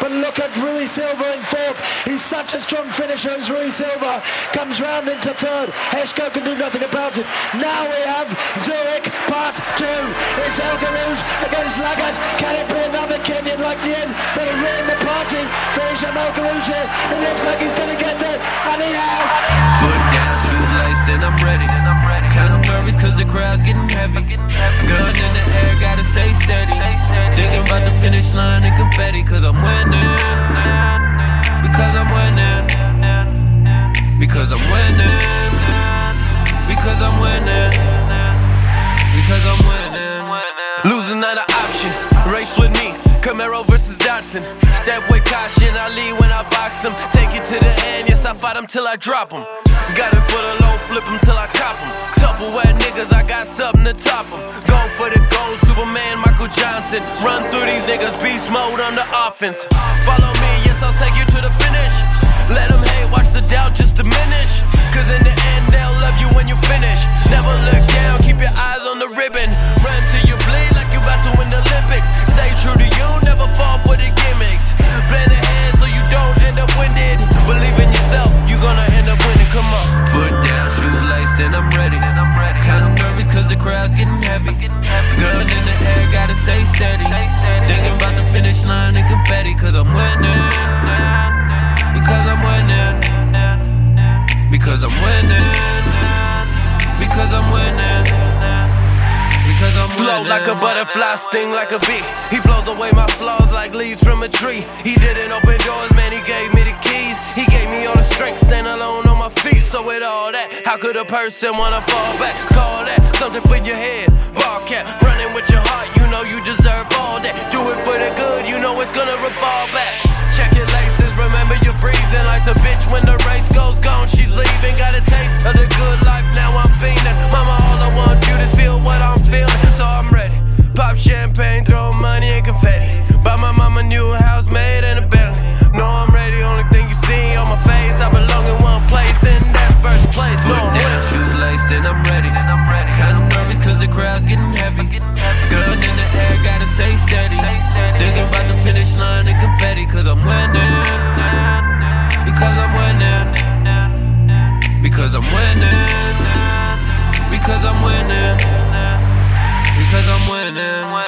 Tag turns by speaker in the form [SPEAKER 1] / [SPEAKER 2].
[SPEAKER 1] But look at Rui Silva in fourth. He's such a strong finisher as Rui Silva comes round into third. Heshko can do nothing about it. Now we have Zurich part two. It's El Guerrouj against Lagat. Can it be another Kenyan like Ngeny that will ruin the party for Hicham El Guerrouj? It looks like he's going to get there, and he has.
[SPEAKER 2] Foot down, shoes laced, and I'm ready. Kinda nervous cause the crowd's getting heavy. Gun about the finish line and confetti cause I'm winning. Because I'm winning. Because I'm winning. Because I'm winning. Because I'm winning. Losing not an option. Race with me. Camaro versus Dotson. Step with caution. I lead when I box him. Take it to the end. Yes, I fight him till I drop him. Got it for the low, flip him till I got something to top him. Go for the gold, Superman, Michael Johnson. Run through these niggas, beast mode on the offense. Follow me, yes, I'll take you to the finish. Flow like a butterfly, sting like a bee. He blows away my flaws like leaves from a tree. He didn't open doors, man, he gave me the keys. He gave me all the strength, stand alone on my feet. So with all that, how could a person wanna fall back? Call that something for your head. Ball cap, running with your heart, you know you deserve all that. Do it for the good, you know it's gonna revolve back. Because I'm winning. Because I'm winning.